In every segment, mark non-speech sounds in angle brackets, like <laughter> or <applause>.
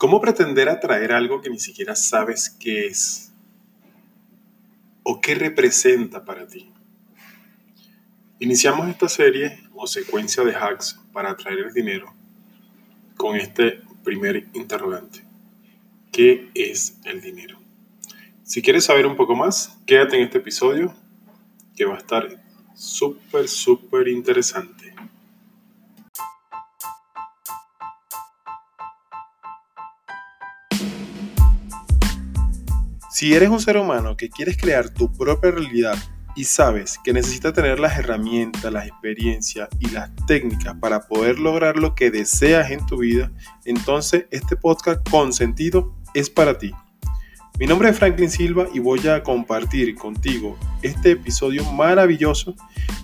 ¿Cómo pretender atraer algo que ni siquiera sabes qué es? ¿O qué representa para ti? Iniciamos esta serie o secuencia de hacks para atraer el dinero con este primer interrogante. ¿Qué es el dinero? Si quieres saber un poco más, quédate en este episodio que va a estar súper, súper interesante. Si eres un ser humano que quieres crear tu propia realidad y sabes que necesitas tener las herramientas, las experiencias y las técnicas para poder lograr lo que deseas en tu vida, entonces este podcast con sentido es para ti. Mi nombre es Franklin Silva y voy a compartir contigo este episodio maravilloso,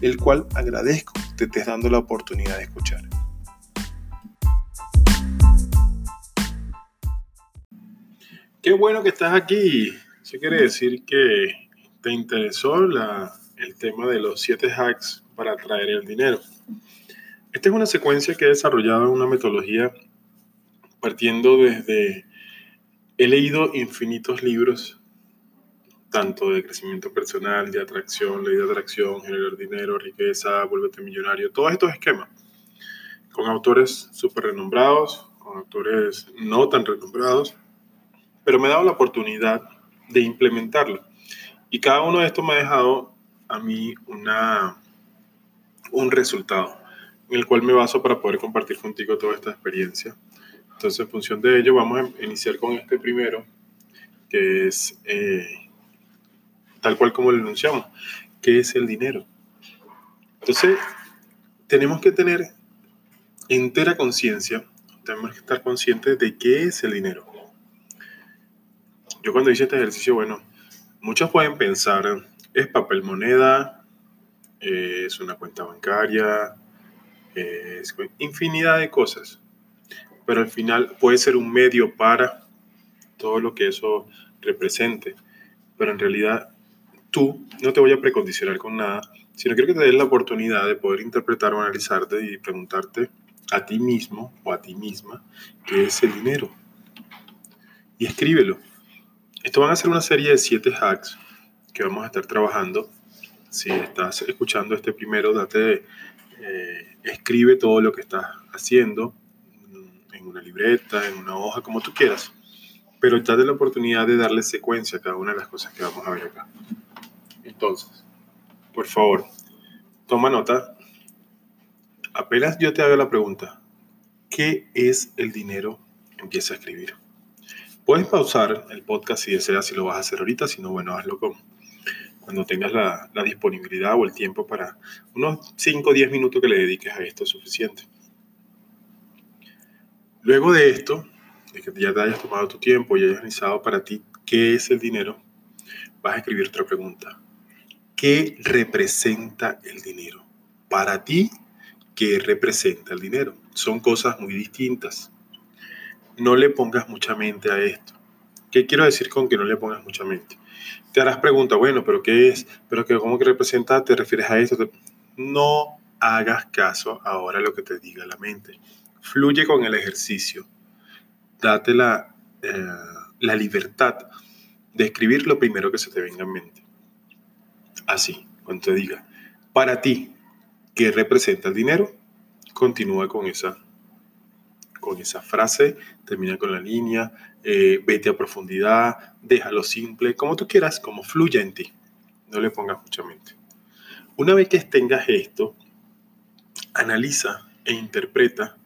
el cual agradezco que te estés dando la oportunidad de escuchar. Qué bueno que estás aquí. Eso quiere decir que te interesó el tema de los 7 hacks para atraer el dinero. Esta es una secuencia que he desarrollado en una metodología partiendo desde... He leído infinitos libros, tanto de crecimiento personal, de atracción, ley de atracción, generar dinero, riqueza, vuélvete millonario, todos estos esquemas, con autores súper renombrados, con autores no tan renombrados, pero me he dado la oportunidad de implementarlo. Y cada uno de estos me ha dejado a mí una, un resultado en el cual me baso para poder compartir contigo toda esta experiencia. Entonces, en función de ello, vamos a iniciar con este primero, que es eh, tal cual como lo enunciamos, que es el dinero. Entonces, tenemos que tener entera conciencia, tenemos que estar conscientes de qué es el dinero. Yo cuando hice este ejercicio, bueno, muchos pueden pensar, es papel moneda, es una cuenta bancaria, es infinidad de cosas, pero al final puede ser un medio para todo lo que eso represente, pero en realidad tú no te voy a precondicionar con nada, sino quiero que te des la oportunidad de poder interpretar o analizarte y preguntarte a ti mismo o a ti misma qué es el dinero. Y escríbelo. Esto van a ser una serie de siete hacks que vamos a estar trabajando. Si estás escuchando este primero, date, eh, escribe todo lo que estás haciendo en una libreta, en una hoja, como tú quieras. Pero date la oportunidad de darle secuencia a cada una de las cosas que vamos a ver acá. Entonces, por favor, toma nota. Apenas yo te haga la pregunta, ¿qué es el dinero? Empieza a escribir. Puedes pausar el podcast si deseas, si lo vas a hacer ahorita, si no, bueno, hazlo con, cuando tengas la, disponibilidad o el tiempo para unos 5 o 10 minutos que le dediques a esto es suficiente. Luego de esto, de que ya te hayas tomado tu tiempo y hayas analizado para ti qué es el dinero, vas a escribir otra pregunta. ¿Qué representa el dinero? Para ti, ¿qué representa el dinero? Son cosas muy distintas no le pongas mucha mente a esto. ¿Qué quiero decir con que no le pongas mucha mente? Te harás pregunta, bueno, pero ¿qué es? ¿Pero qué, cómo que representa? ¿Te refieres a esto? No hagas caso ahora a lo que te diga la mente. Fluye con el ejercicio. Date la, eh, la libertad de escribir lo primero que se te venga en mente. Así, cuando te diga, para ti, ¿qué representa el dinero? Continúa con esa con esa frase, termina con la línea, eh, vete a profundidad, déjalo simple, como tú quieras, como fluya en ti. No le pongas mucha mente. Una vez que tengas esto, analiza e interpreta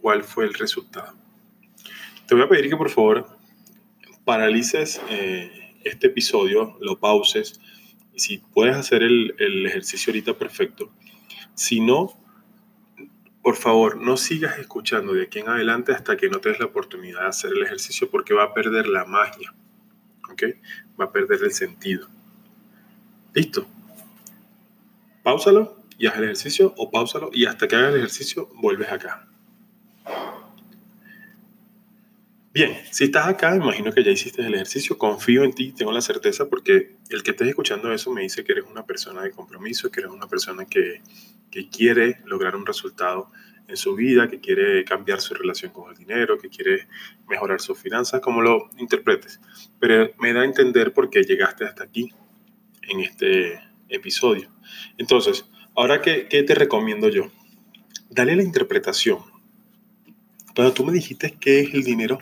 cuál fue el resultado. Te voy a pedir que por favor paralices eh, este episodio, lo pauses, y si puedes hacer el, el ejercicio ahorita, perfecto. Si no, por favor, no sigas escuchando de aquí en adelante hasta que no te des la oportunidad de hacer el ejercicio porque va a perder la magia. ¿Ok? Va a perder el sentido. ¿Listo? Páusalo y haz el ejercicio o páusalo y hasta que hagas el ejercicio vuelves acá. Bien, si estás acá, imagino que ya hiciste el ejercicio, confío en ti, tengo la certeza porque el que estés escuchando eso me dice que eres una persona de compromiso, que eres una persona que, quiere lograr un resultado en su vida, que quiere cambiar su relación con el dinero, que quiere mejorar sus finanzas, como lo interpretes. Pero me da a entender por qué llegaste hasta aquí en este episodio. Entonces, ahora, ¿qué, qué te recomiendo yo? Dale la interpretación. Cuando tú me dijiste qué es el dinero,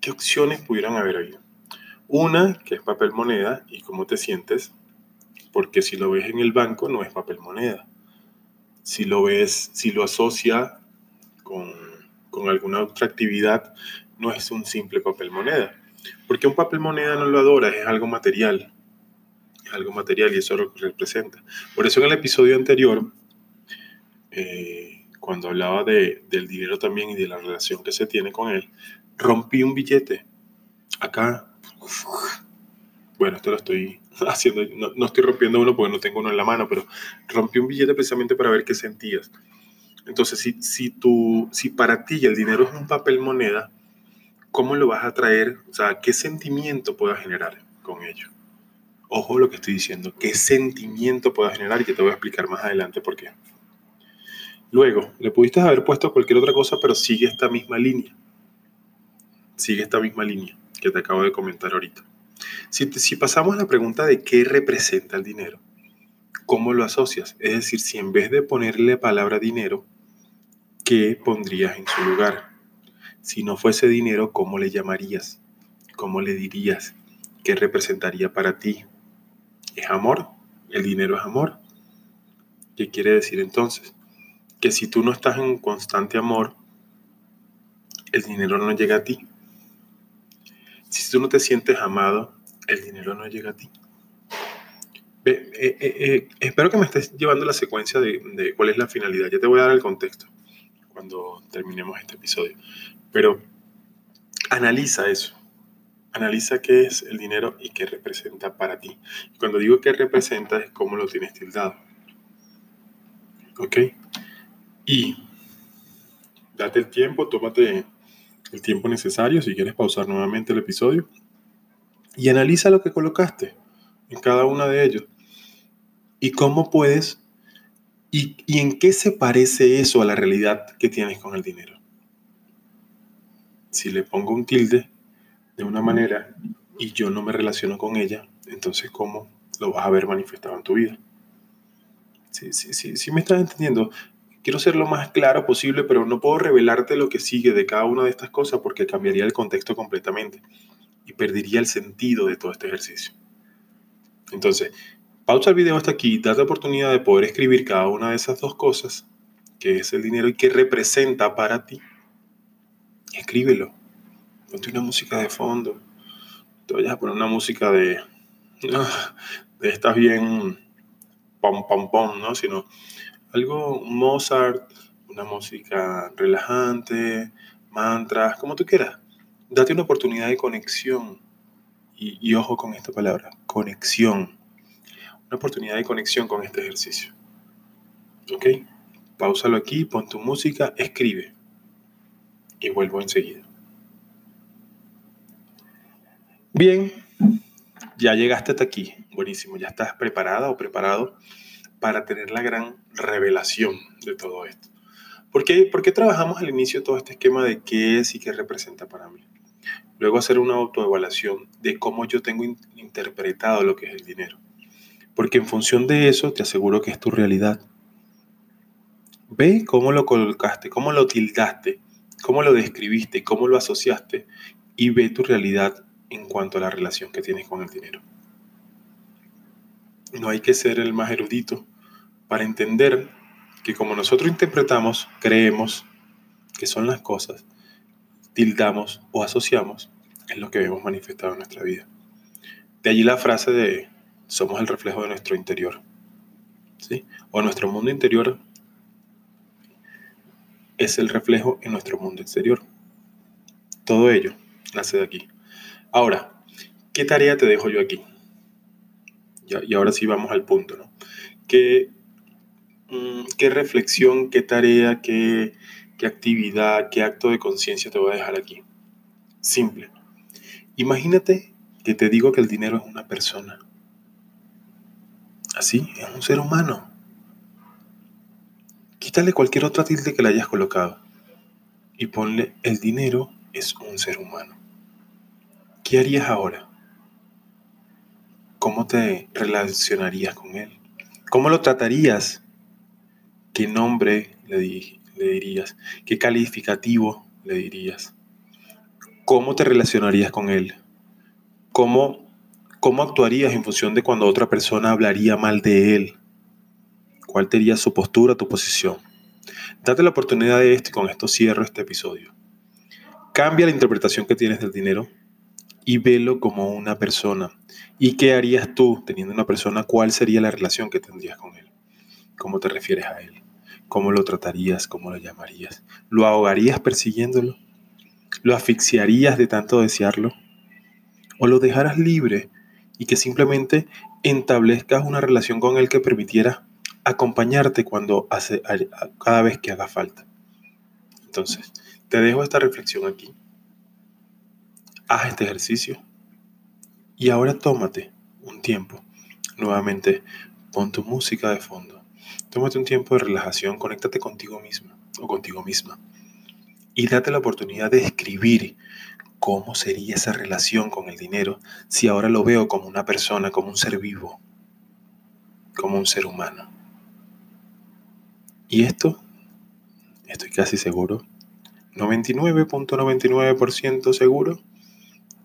¿qué opciones pudieran haber ahí? Una, que es papel moneda, y cómo te sientes, porque si lo ves en el banco no es papel moneda si lo ves, si lo asocia con, alguna otra actividad, no es un simple papel moneda. Porque un papel moneda no lo adora, es algo material. Es algo material y eso es lo representa. Por eso en el episodio anterior, eh, cuando hablaba de, del dinero también y de la relación que se tiene con él, rompí un billete. Acá, bueno, esto lo estoy <laughs> haciendo, no, estoy rompiendo uno porque no tengo uno en la mano, pero rompí un billete precisamente para ver qué sentías. Entonces, si, si, tú, si para ti el dinero es un papel moneda, ¿cómo lo vas a traer? O sea, ¿qué sentimiento puedas generar con ello? Ojo lo que estoy diciendo, ¿qué sentimiento puedas generar? Y que te voy a explicar más adelante por qué. Luego, le pudiste haber puesto cualquier otra cosa, pero sigue esta misma línea. Sigue esta misma línea que te acabo de comentar ahorita. Si, pasamos a la pregunta de qué representa el dinero, ¿cómo lo asocias? Es decir, si en vez de ponerle palabra dinero, ¿qué pondrías en su lugar? Si no fuese dinero, ¿cómo le llamarías? ¿Cómo le dirías? ¿Qué representaría para ti? ¿Es amor? ¿El dinero es amor? ¿Qué quiere decir entonces? Que si tú no estás en constante amor, el dinero no llega a ti. Si tú no te sientes amado, el dinero no llega a ti. Eh, eh, eh, espero que me estés llevando la secuencia de, cuál es la finalidad. Ya te voy a dar el contexto cuando terminemos este episodio. Pero analiza eso. Analiza qué es el dinero y qué representa para ti. Y cuando digo qué representa es cómo lo tienes tildado. ¿Ok? Y date el tiempo, tómate el tiempo necesario si quieres pausar nuevamente el episodio y analiza lo que colocaste en cada uno de ellos y cómo puedes y, y en qué se parece eso a la realidad que tienes con el dinero. Si le pongo un tilde de una manera y yo no me relaciono con ella, entonces ¿cómo lo vas a ver manifestado en tu vida? Sí, sí, sí, sí me estás entendiendo quiero ser lo más claro posible, pero no puedo revelarte lo que sigue de cada una de estas cosas porque cambiaría el contexto completamente y perdería el sentido de todo este ejercicio. Entonces, pausa el video hasta aquí, date la oportunidad de poder escribir cada una de esas dos cosas, que es el dinero y que representa para ti. Escríbelo. Ponte una música de fondo. Te vayas a poner una música de. <laughs> de estas bien. pom, pom, pom, ¿no? Sino algo Mozart, una música relajante, mantras, como tú quieras. Date una oportunidad de conexión. Y, ojo con esta palabra, conexión. Una oportunidad de conexión con este ejercicio. ¿Ok? Pausalo aquí, pon tu música, escribe. Y vuelvo enseguida. Bien, ya llegaste hasta aquí. Buenísimo, ya estás preparada o preparado para tener la gran revelación de todo esto. ¿Por qué, trabajamos al inicio todo este esquema de qué es y qué representa para mí? Luego hacer una autoevaluación de cómo yo tengo interpretado lo que es el dinero. Porque en función de eso te aseguro que es tu realidad. Ve cómo lo colocaste, cómo lo tildaste, cómo lo describiste, cómo lo asociaste y ve tu realidad en cuanto a la relación que tienes con el dinero. No hay que ser el más erudito para entender que como nosotros interpretamos, creemos que son las cosas, tildamos o asociamos, es lo que vemos manifestado en nuestra vida. De allí la frase de somos el reflejo de nuestro interior. ¿sí? O nuestro mundo interior es el reflejo en nuestro mundo exterior. Todo ello nace de aquí. Ahora, ¿qué tarea te dejo yo aquí? y ahora sí vamos al punto, ¿no? ¿Qué, qué reflexión, qué tarea, qué, qué actividad, qué acto de conciencia te voy a dejar aquí? Simple. Imagínate que te digo que el dinero es una persona. Así, es un ser humano. Quítale cualquier otra tilde que le hayas colocado y ponle el dinero es un ser humano. ¿Qué harías ahora? ¿Cómo te relacionarías con él? ¿Cómo lo tratarías? ¿Qué nombre le, dirías? ¿Qué calificativo le dirías? ¿Cómo te relacionarías con él? ¿Cómo, ¿Cómo actuarías en función de cuando otra persona hablaría mal de él? ¿Cuál sería su postura, tu posición? Date la oportunidad de esto y con esto cierro este episodio. Cambia la interpretación que tienes del dinero y velo como una persona. ¿Y qué harías tú teniendo una persona? ¿Cuál sería la relación que tendrías con él? ¿Cómo te refieres a él? ¿Cómo lo tratarías? ¿Cómo lo llamarías? ¿Lo ahogarías persiguiéndolo? ¿Lo asfixiarías de tanto desearlo? ¿O lo dejaras libre y que simplemente entablezcas una relación con él que permitiera acompañarte cuando hace, cada vez que haga falta. Entonces, te dejo esta reflexión aquí. Haz este ejercicio y ahora tómate un tiempo. Nuevamente, pon tu música de fondo. Tómate un tiempo de relajación, conéctate contigo misma o contigo misma y date la oportunidad de escribir cómo sería esa relación con el dinero si ahora lo veo como una persona, como un ser vivo, como un ser humano. Y esto, estoy casi seguro, 99.99% seguro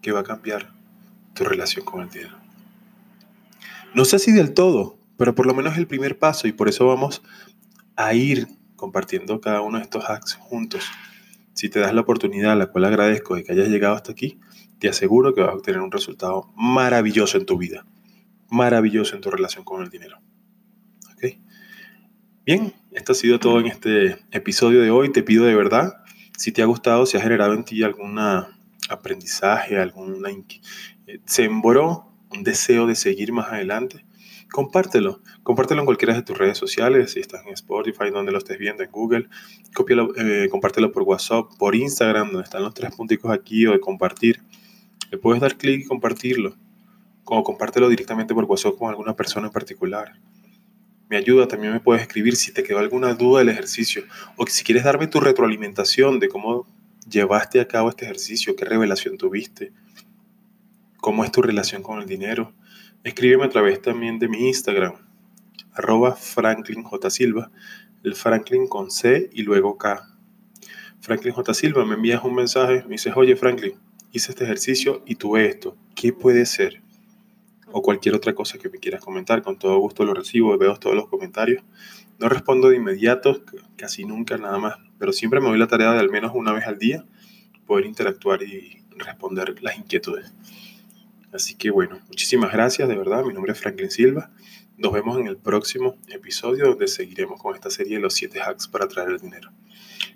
que va a cambiar tu relación con el dinero. No sé si del todo, pero por lo menos el primer paso y por eso vamos a ir compartiendo cada uno de estos hacks juntos. Si te das la oportunidad, la cual agradezco de que hayas llegado hasta aquí, te aseguro que vas a obtener un resultado maravilloso en tu vida, maravilloso en tu relación con el dinero. Bien, esto ha sido todo en este episodio de hoy. Te pido de verdad, si te ha gustado, si ha generado en ti algún aprendizaje, alguna eh, sembró un deseo de seguir más adelante, compártelo. Compártelo en cualquiera de tus redes sociales, si estás en Spotify, donde lo estés viendo, en Google. Eh, compártelo por WhatsApp, por Instagram, donde están los tres punticos aquí, o de compartir. Le puedes dar clic y compartirlo. O compártelo directamente por WhatsApp con alguna persona en particular me ayuda. También me puedes escribir si te quedó alguna duda del ejercicio o si quieres darme tu retroalimentación de cómo llevaste a cabo este ejercicio, qué revelación tuviste, cómo es tu relación con el dinero. Escríbeme a través también de mi Instagram, arroba. Silva, el Franklin con C y luego K. Franklin J. Silva, me envías un mensaje, me dices, oye Franklin, hice este ejercicio y tuve esto, ¿qué puede ser? o cualquier otra cosa que me quieras comentar. Con todo gusto lo recibo, veo todos los comentarios. No respondo de inmediato, casi nunca nada más, pero siempre me doy la tarea de al menos una vez al día poder interactuar y responder las inquietudes. Así que bueno, muchísimas gracias, de verdad. Mi nombre es Franklin Silva. Nos vemos en el próximo episodio donde seguiremos con esta serie de los 7 hacks para atraer el dinero.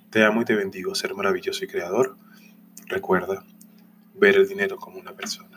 Te amo y te bendigo, ser maravilloso y creador. Recuerda ver el dinero como una persona.